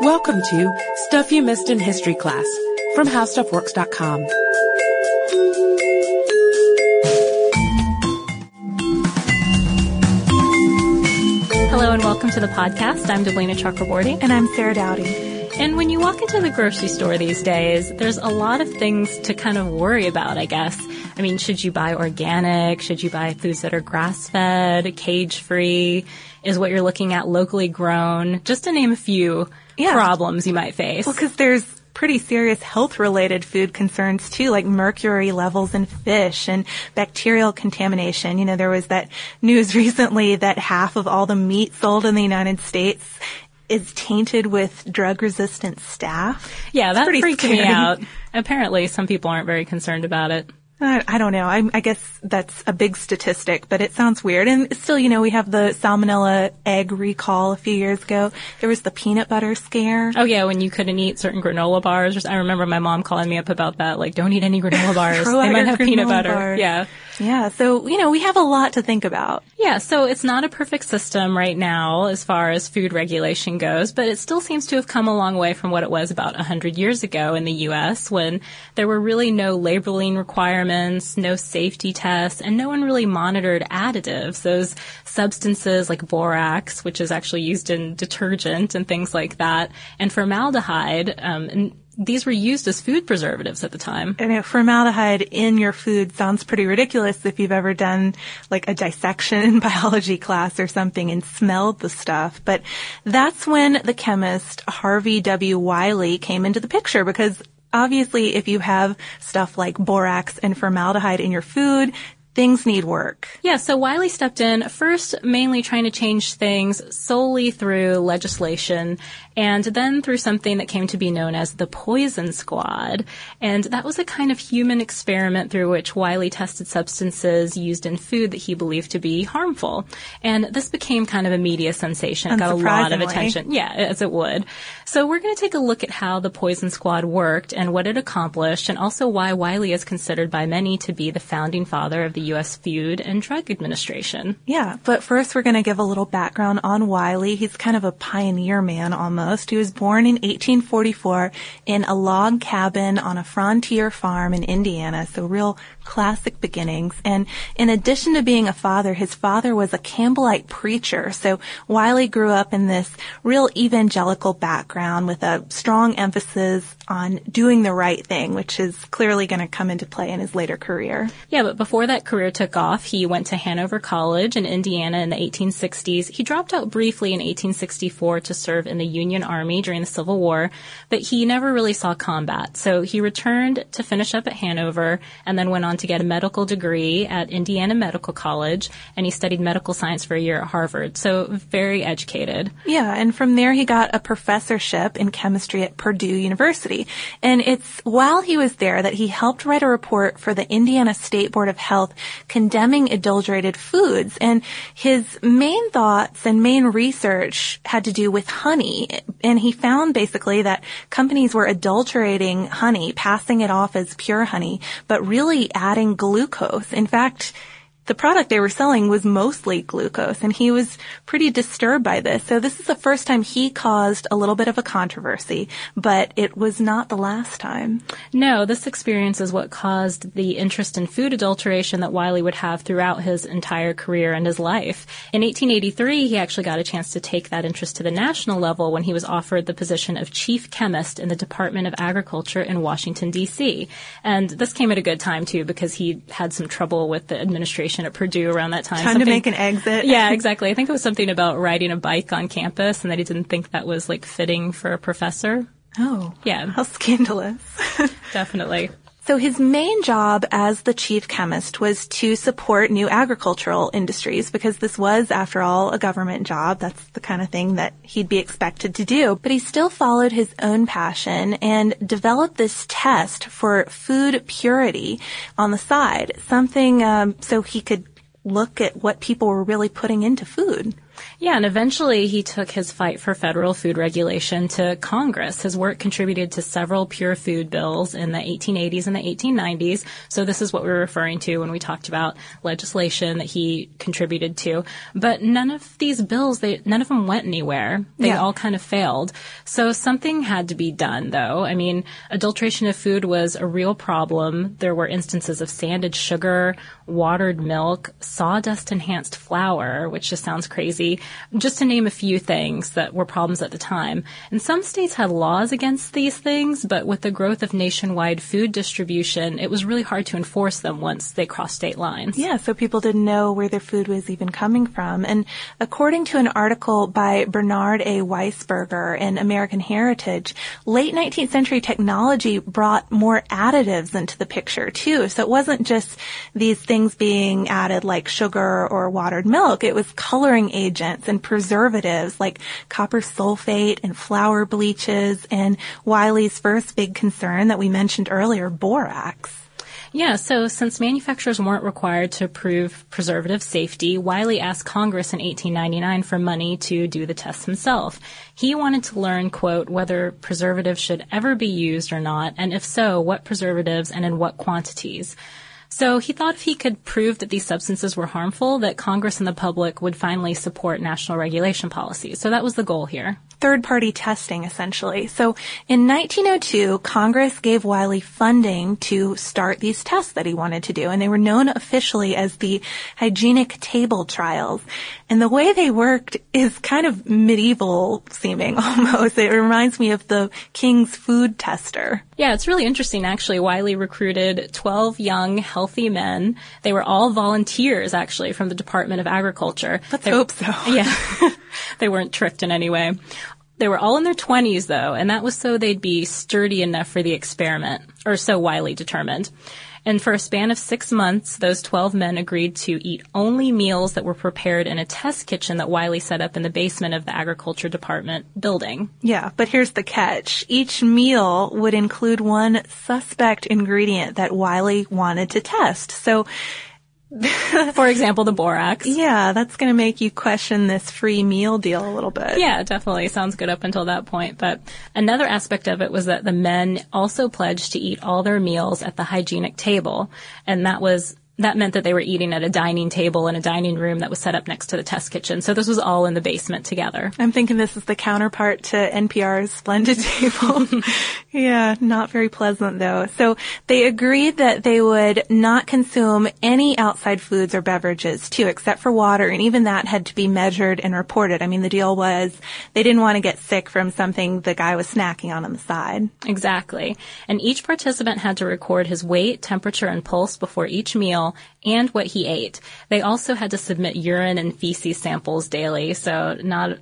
Welcome to Stuff You Missed in History Class from HowStuffWorks.com. Hello and welcome to the podcast. I'm Deblina Chakraborty. And I'm Sarah Dowdy. And when you walk into the grocery store these days, there's a lot of things to kind of worry about, I guess. I mean, should you buy organic? Should you buy foods that are grass fed, cage free? Is what you're looking at locally grown? Just to name a few yeah. problems you might face. Well, because there's pretty serious health related food concerns too, like mercury levels in fish and bacterial contamination. You know, there was that news recently that half of all the meat sold in the United States is tainted with drug resistant staph. Yeah, that freaked scary. me out. Apparently some people aren't very concerned about it. I, don't know. I, I, guess that's a big statistic, but it sounds weird. And still, you know, we have the salmonella egg recall a few years ago. There was the peanut butter scare. Oh yeah, when you couldn't eat certain granola bars. I remember my mom calling me up about that. Like, don't eat any granola bars. they might have peanut butter. Bar. Yeah. Yeah. So, you know, we have a lot to think about. Yeah. So it's not a perfect system right now as far as food regulation goes, but it still seems to have come a long way from what it was about 100 years ago in the U.S. when there were really no labeling requirements, no safety tests, and no one really monitored additives. Those substances like borax, which is actually used in detergent and things like that, and formaldehyde, um, and these were used as food preservatives at the time. And formaldehyde in your food sounds pretty ridiculous if you've ever done like a dissection in biology class or something and smelled the stuff. But that's when the chemist Harvey W. Wiley came into the picture because obviously if you have stuff like borax and formaldehyde in your food, things need work. Yeah, so Wiley stepped in first mainly trying to change things solely through legislation and then through something that came to be known as the Poison Squad. And that was a kind of human experiment through which Wiley tested substances used in food that he believed to be harmful. And this became kind of a media sensation. It got a lot of attention. Yeah, as it would. So we're going to take a look at how the Poison Squad worked and what it accomplished and also why Wiley is considered by many to be the founding father of the U.S. Food and Drug Administration. Yeah, but first we're going to give a little background on Wiley. He's kind of a pioneer man almost almost. He was born in 1844 in a log cabin on a frontier farm in Indiana, so real classic beginnings. And in addition to being a father, his father was a Campbellite preacher. So Wiley grew up in this real evangelical background with a strong emphasis on doing the right thing, which is clearly going to come into play in his later career. Yeah, but before that career took off, he went to Hanover College in Indiana in the 1860s. He dropped out briefly in 1864 to serve in the Union Army during the Civil War, but he never really saw combat. So he returned to finish up at Hanover and then went on to get a medical degree at Indiana Medical College and he studied medical science for a year at Harvard. So very educated. Yeah, and from there he got a professorship in chemistry at Purdue University. And it's while he was there that he helped write a report for the Indiana State Board of Health condemning adulterated foods. And his main thoughts and main research had to do with honey. And he found basically that companies were adulterating honey, passing it off as pure honey, but really adding glucose. In fact, the product they were selling was mostly glucose and he was pretty disturbed by this. So this is the first time he caused a little bit of a controversy, but it was not the last time. No, this experience is what caused the interest in food adulteration that Wiley would have throughout his entire career and his life. In 1883, he actually got a chance to take that interest to the national level when he was offered the position of chief chemist in the Department of Agriculture in Washington, D.C. And this came at a good time too because he had some trouble with the administration at Purdue around that time. Time to make an exit. yeah, exactly. I think it was something about riding a bike on campus and that he didn't think that was like fitting for a professor. Oh. Yeah. How scandalous. Definitely. So his main job as the chief chemist was to support new agricultural industries because this was, after all, a government job. That's the kind of thing that he'd be expected to do. But he still followed his own passion and developed this test for food purity on the side, something um, so he could look at what people were really putting into food. Yeah, and eventually he took his fight for federal food regulation to Congress. His work contributed to several pure food bills in the 1880s and the 1890s. So this is what we were referring to when we talked about legislation that he contributed to. But none of these bills, they, none of them went anywhere. They Yeah. all kind of failed. So something had to be done though. I mean, adulteration of food was a real problem. There were instances of sanded sugar, watered milk, sawdust enhanced flour, which just sounds crazy, just to name a few things that were problems at the time. And some states had laws against these things, but with the growth of nationwide food distribution, it was really hard to enforce them once they crossed state lines. Yeah, so people didn't know where their food was even coming from. And according to an article by Bernard A. Weisberger in American Heritage, late 19th century technology brought more additives into the picture too. So it wasn't just these things being added like sugar or watered milk. It was coloring agents and preservatives like copper sulfate and flour bleaches and Wiley's first big concern that we mentioned earlier, borax. Yeah, so since manufacturers weren't required to prove preservative safety, Wiley asked Congress in 1899 for money to do the tests himself. He wanted to learn, quote, whether preservatives should ever be used or not, and if so, what preservatives and in what quantities. So he thought if he could prove that these substances were harmful, that Congress and the public would finally support national regulation policies. So that was the goal here. Third party testing essentially. So in 1902, Congress gave Wiley funding to start these tests that he wanted to do, and they were known officially as the hygienic table trials. And the way they worked is kind of medieval seeming almost. It reminds me of the King's food tester. Yeah, it's really interesting actually. Wiley recruited 12 young, healthy men. They were all volunteers actually from the Department of Agriculture. Let's They- hope so. Yeah. they weren't tricked in any way. They were all in their 20s though, and that was so they'd be sturdy enough for the experiment, or so Wiley determined. And for a span of six months, those 12 men agreed to eat only meals that were prepared in a test kitchen that Wiley set up in the basement of the agriculture department building. Yeah, but here's the catch. Each meal would include one suspect ingredient that Wiley wanted to test. So For example, the borax. yeah, that's going to make you question this free meal deal a little bit. Yeah, definitely. Sounds good up until that point. But another aspect of it was that the men also pledged to eat all their meals at the hygienic table. And that was, that meant that they were eating at a dining table in a dining room that was set up next to the test kitchen. So this was all in the basement together. I'm thinking this is the counterpart to NPR's Splendid Table. yeah, not very pleasant though. So they agreed that they would not consume any outside foods or beverages too, except for water, and even that had to be measured and reported. I mean, the deal was they didn't want to get sick from something the guy was snacking on on the side. Exactly. And each participant had to record his weight, temperature, and pulse before each meal and what he ate. They also had to submit urine and feces samples daily. So not,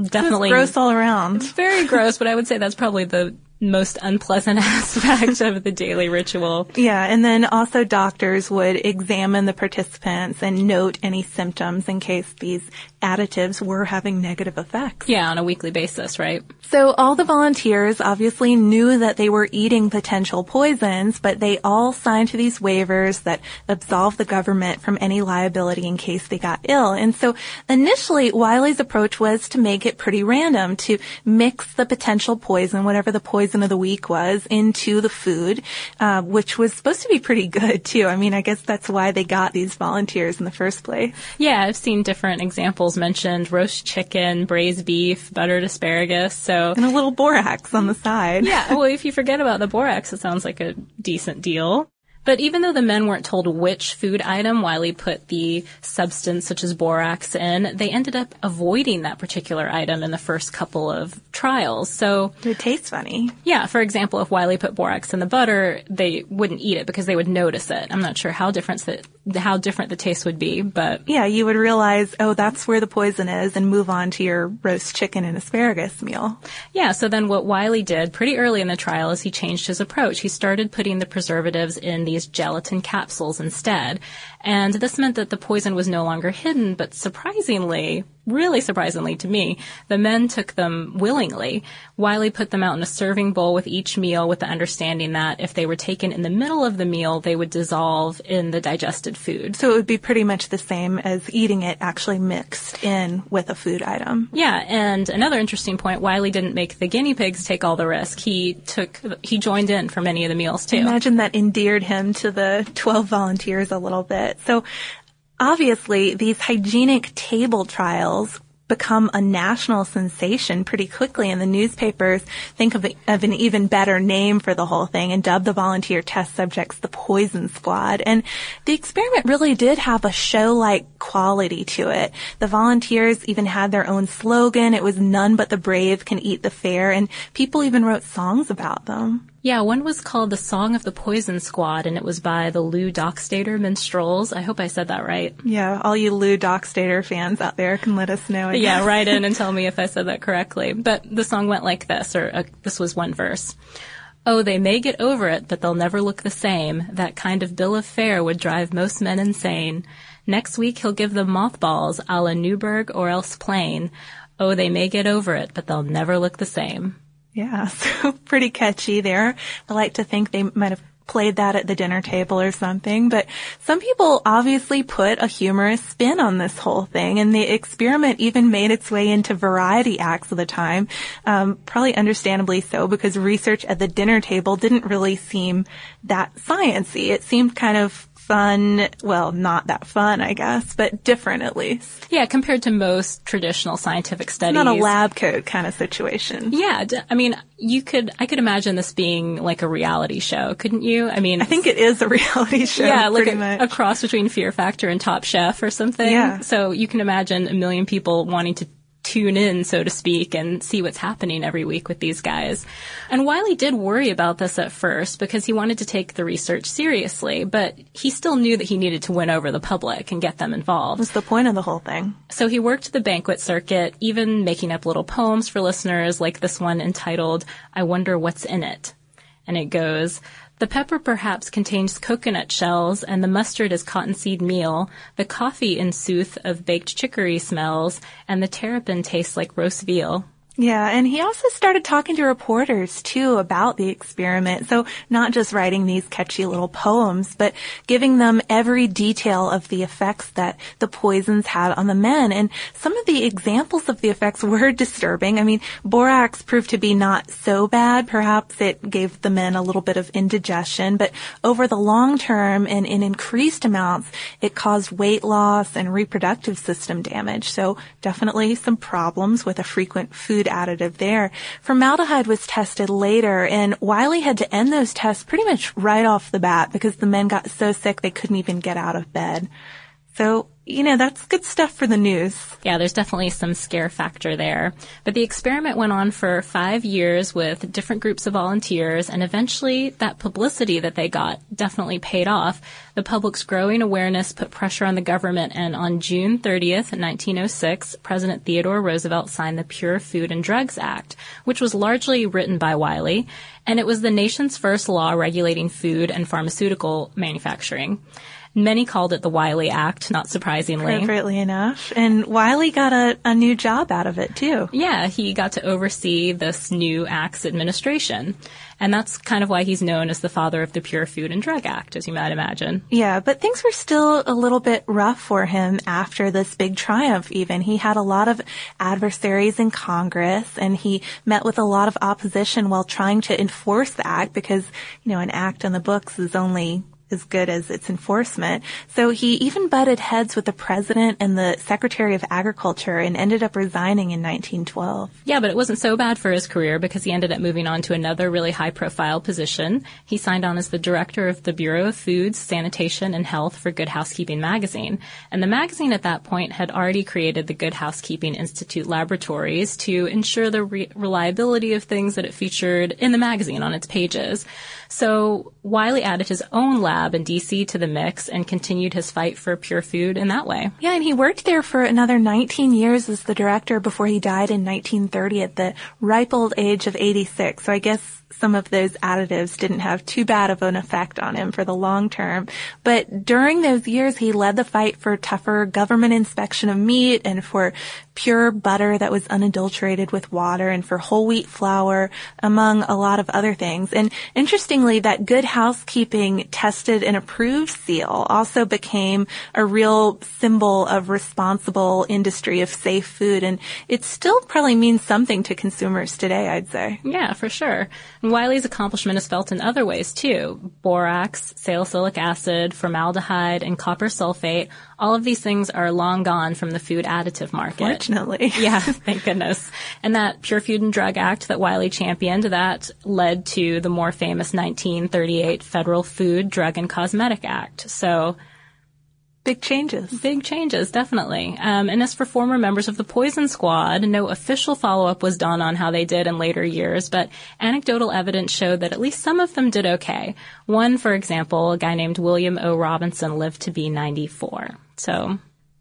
definitely. Gross all around. very gross, but I would say that's probably the most unpleasant aspect of the daily ritual. Yeah, and then also doctors would examine the participants and note any symptoms in case these additives were having negative effects. Yeah, on a weekly basis, right? So all the volunteers obviously knew that they were eating potential poisons, but they all signed to these waivers that absolved the government from any liability in case they got ill. And so initially, Wiley's approach was to make it pretty random, to mix the potential poison, whatever the poison of the week was, into the food, uh, which was supposed to be pretty good too. I mean, I guess that's why they got these volunteers in the first place. Yeah, I've seen different examples mentioned roast chicken, braised beef, buttered asparagus. So, And a little borax on the side. yeah, well, if you forget about the borax, it sounds like a decent deal. But even though the men weren't told which food item Wiley put the substance such as borax in, they ended up avoiding that particular item in the first couple of trials. So It tastes funny. Yeah, for example, if Wiley put borax in the butter, they wouldn't eat it because they would notice it. I'm not sure how different the, how different the taste would be, but Yeah, you would realize, oh, that's where the poison is and move on to your roast chicken and asparagus meal. yeah, so then what Wiley did pretty early in the trial is he changed his approach. He started putting the preservatives in these gelatin capsules instead. And this meant that the poison was no longer hidden, but surprisingly, really surprisingly to me, the men took them willingly. Wiley put them out in a serving bowl with each meal with the understanding that if they were taken in the middle of the meal, they would dissolve in the digested food. So it would be pretty much the same as eating it actually mixed in with a food item. Yeah, and another interesting point, Wiley didn't make the guinea pigs take all the risk. He took, he joined in for many of the meals too. Imagine that endeared him to the 12 volunteers a little bit. So Obviously, these hygienic table trials become a national sensation pretty quickly and the newspapers think of, of, an even better name for the whole thing and dub the volunteer test subjects the poison squad. And the experiment really did have a show-like quality to it. The volunteers even had their own slogan it was none but the brave can eat the fair and people even wrote songs about them yeah, one was called The Song of the Poison Squad, and it was by the Lew Dockstader Minstrels. I hope I said that right. Yeah, all you Lew Dockstader fans out there can let us know. yeah, write in and tell me if I said that correctly. But the song went like this, or uh, this was one verse. Oh, they may get over it, but they'll never look the same. That kind of bill of fare would drive most men insane. Next week he'll give them mothballs a la Newburgh or else plain. Oh, they may get over it, but they'll never look the same. Yeah, so pretty catchy there. I like to think they might have played that at the dinner table or something, but some people obviously put a humorous spin on this whole thing, and the experiment even made its way into variety acts of the time. Um, probably understandably so, because research at the dinner table didn't really seem that sciency. It seemed kind of fun, well, not that fun, I guess, but different at least. Yeah, compared to most traditional scientific studies. Not a lab coat kind of situation. Yeah, I mean, you could, I could imagine this being like a reality show, couldn't you? I mean, I think it is a reality show. Yeah, like a, a, cross between Fear Factor and Top Chef or something. Yeah. So you can imagine a million people wanting to tune in, so to speak, and see what's happening every week with these guys. And Wiley did worry about this at first because he wanted to take the research seriously, but he still knew that he needed to win over the public and get them involved. What's the point of the whole thing? So he worked the banquet circuit, even making up little poems for listeners like this one entitled, I Wonder What's in It. And it goes, the pepper perhaps contains coconut shells, and the mustard is cottonseed meal. The coffee, in sooth, of baked chicory smells, and the terrapin tastes like roast veal. Yeah, and he also started talking to reporters too about the experiment. So not just writing these catchy little poems, but giving them every detail of the effects that the poisons had on the men. And some of the examples of the effects were disturbing. I mean, borax proved to be not so bad. Perhaps it gave the men a little bit of indigestion, but over the long term and in increased amounts, it caused weight loss and reproductive system damage. So definitely some problems with a frequent food food additive there. Formaldehyde was tested later and Wiley had to end those tests pretty much right off the bat because the men got so sick they couldn't even get out of bed. So you know, that's good stuff for the news. Yeah, there's definitely some scare factor there. But the experiment went on for five years with different groups of volunteers, and eventually that publicity that they got definitely paid off. The public's growing awareness put pressure on the government, and on June 30th, 1906, President Theodore Roosevelt signed the Pure Food and Drugs Act, which was largely written by Wiley, and it was the nation's first law regulating food and pharmaceutical manufacturing. Many called it the Wiley Act, not surprisingly. Appropriately enough. And Wiley got a, a new job out of it too. Yeah, he got to oversee this new act's administration. And that's kind of why he's known as the father of the Pure Food and Drug Act, as you might imagine. Yeah, but things were still a little bit rough for him after this big triumph even. He had a lot of adversaries in Congress and he met with a lot of opposition while trying to enforce the act because, you know, an act on the books is only as good as its enforcement. So he even butted heads with the president and the secretary of agriculture and ended up resigning in 1912. Yeah, but it wasn't so bad for his career because he ended up moving on to another really high profile position. He signed on as the director of the Bureau of Foods, Sanitation, and Health for Good Housekeeping magazine. And the magazine at that point had already created the Good Housekeeping Institute laboratories to ensure the re- reliability of things that it featured in the magazine on its pages. So Wiley added his own lab in DC to the mix and continued his fight for pure food in that way. Yeah, and he worked there for another 19 years as the director before he died in 1930 at the ripe old age of 86. So I guess some of those additives didn't have too bad of an effect on him for the long term. But during those years, he led the fight for tougher government inspection of meat and for pure butter that was unadulterated with water and for whole wheat flour, among a lot of other things. And interestingly, that good housekeeping tested and approved seal also became a real symbol of responsible industry of safe food. And it still probably means something to consumers today, I'd say. Yeah, for sure. And Wiley's accomplishment is felt in other ways too. Borax, salicylic acid, formaldehyde, and copper sulfate all of these things are long gone from the food additive market. Fortunately. yeah, thank goodness. And that Pure Food and Drug Act that Wiley championed, that led to the more famous 1938 Federal Food, Drug, and Cosmetic Act. So, Big changes. Big changes, definitely. Um, and as for former members of the Poison Squad, no official follow-up was done on how they did in later years, but anecdotal evidence showed that at least some of them did okay. One, for example, a guy named William O. Robinson lived to be 94. So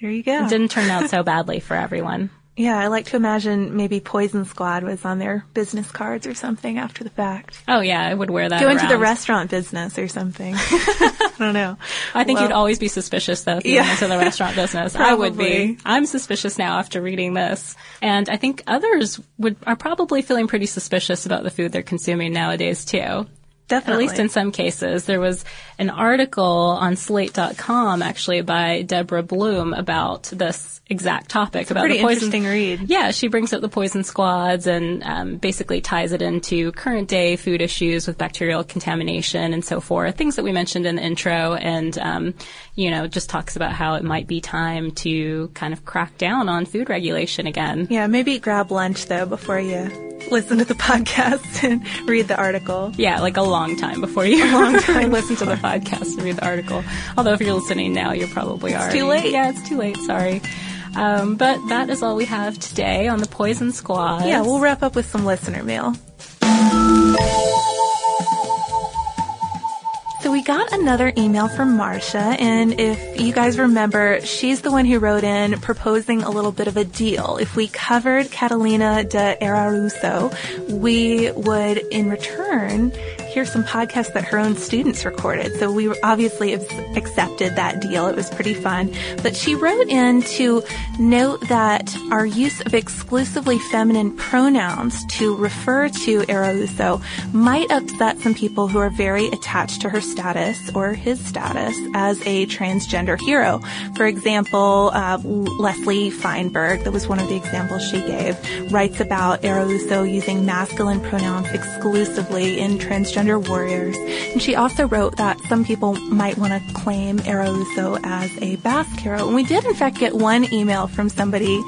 there you go. It didn't turn out so badly for everyone. Yeah, I like to imagine maybe Poison Squad was on their business cards or something after the fact. Oh yeah, I would wear that. Go around. into the restaurant business or something. I don't know. I think well, you'd always be suspicious though if you yeah. went into the restaurant business. I would be. I'm suspicious now after reading this. And I think others would are probably feeling pretty suspicious about the food they're consuming nowadays too. Definitely. At least in some cases. There was an article on slate.com actually by Deborah Blum about this exact topic it's about pretty the poison. interesting read. Yeah, she brings up the poison squads and um, basically ties it into current day food issues with bacterial contamination and so forth. Things that we mentioned in the intro, and um, you know, just talks about how it might be time to kind of crack down on food regulation again. Yeah, maybe grab lunch though before you listen to the podcast and read the article. Yeah, like a long time before you a long time listen to the podcast and read the article. Although if you're listening now, you're probably it's already too late. Yeah, it's too late. Sorry. Um, but that is all we have today on the Poison Squad. Yeah, we'll wrap up with some listener mail. So we got another email from Marcia, and if you guys remember, she's the one who wrote in proposing a little bit of a deal. If we covered Catalina de Erauso, we would, in return, hear some podcasts that her own students recorded. So we obviously accepted that deal. It was pretty fun. But she wrote in to note that our use of exclusively feminine pronouns to refer to Erauso might upset some people who are very attached to her status or his status as a transgender hero. For example, uh, Leslie Feinberg, that was one of the examples she gave, writes about Erauso using masculine pronouns exclusively in transgender warriors. And she also wrote that some people might want to claim Erauso as a Basque hero. And we did in fact get one email from somebody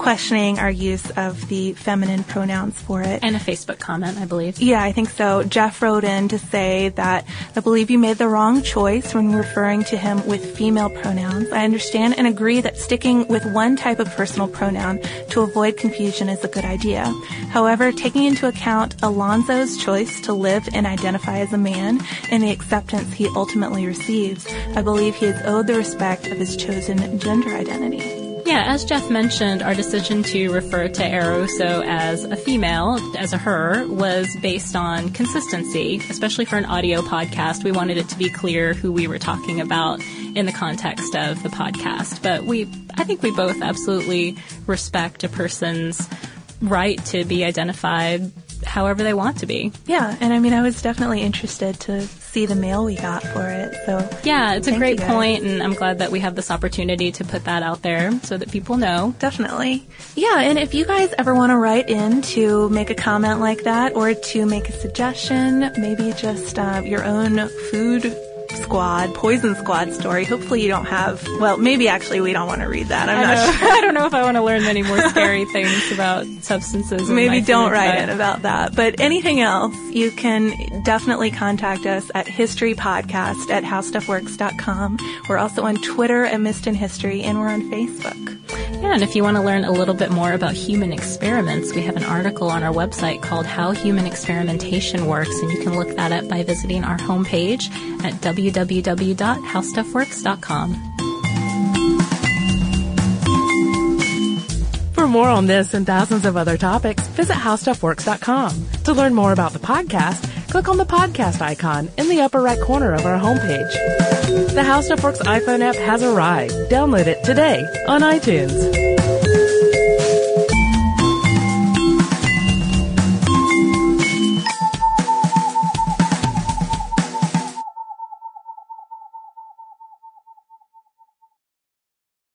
questioning our use of the feminine pronouns for it. And a Facebook comment, I believe. Yeah, I think so. Jeff wrote in to say that I believe you made the wrong choice when referring to him with female pronouns. I understand and agree that sticking with one type of personal pronoun to avoid confusion is a good idea. However, taking into account Alonzo's choice to live and identify as a man and the acceptance he ultimately receives, I believe he is owed the respect of his chosen gender identity. Yeah, as Jeff mentioned, our decision to refer to Erauso as a female, as a her, was based on consistency, especially for an audio podcast. We wanted it to be clear who we were talking about in the context of the podcast. But we, I think we both absolutely respect a person's right to be identified however they want to be. Yeah, and I mean, I was definitely interested to see the mail we got for it. So yeah, it's a great point, and I'm glad that we have this opportunity to put that out there so that people know. Definitely. Yeah, and if you guys ever want to write in to make a comment like that or to make a suggestion, maybe just uh, your own food Squad, Poison Squad story. Hopefully you don't have, well, maybe actually we don't want to read that. I'm I not sure. I don't know if I want to learn any more scary things about substances. Maybe don't write in about that. But anything else, you can definitely contact us at historypodcast at howstuffworks.com. We're also on Twitter at Missed in History and we're on Facebook. Yeah, and if you want to learn a little bit more about human experiments, we have an article on our website called How Human Experimentation Works, and you can look that up by visiting our homepage at www.howstuffworks.com. For more on this and thousands of other topics, visit howstuffworks.com. To learn more about the podcast, click on the podcast icon in the upper right corner of our homepage. The How Stuff Works iPhone app has arrived. Download it today on iTunes.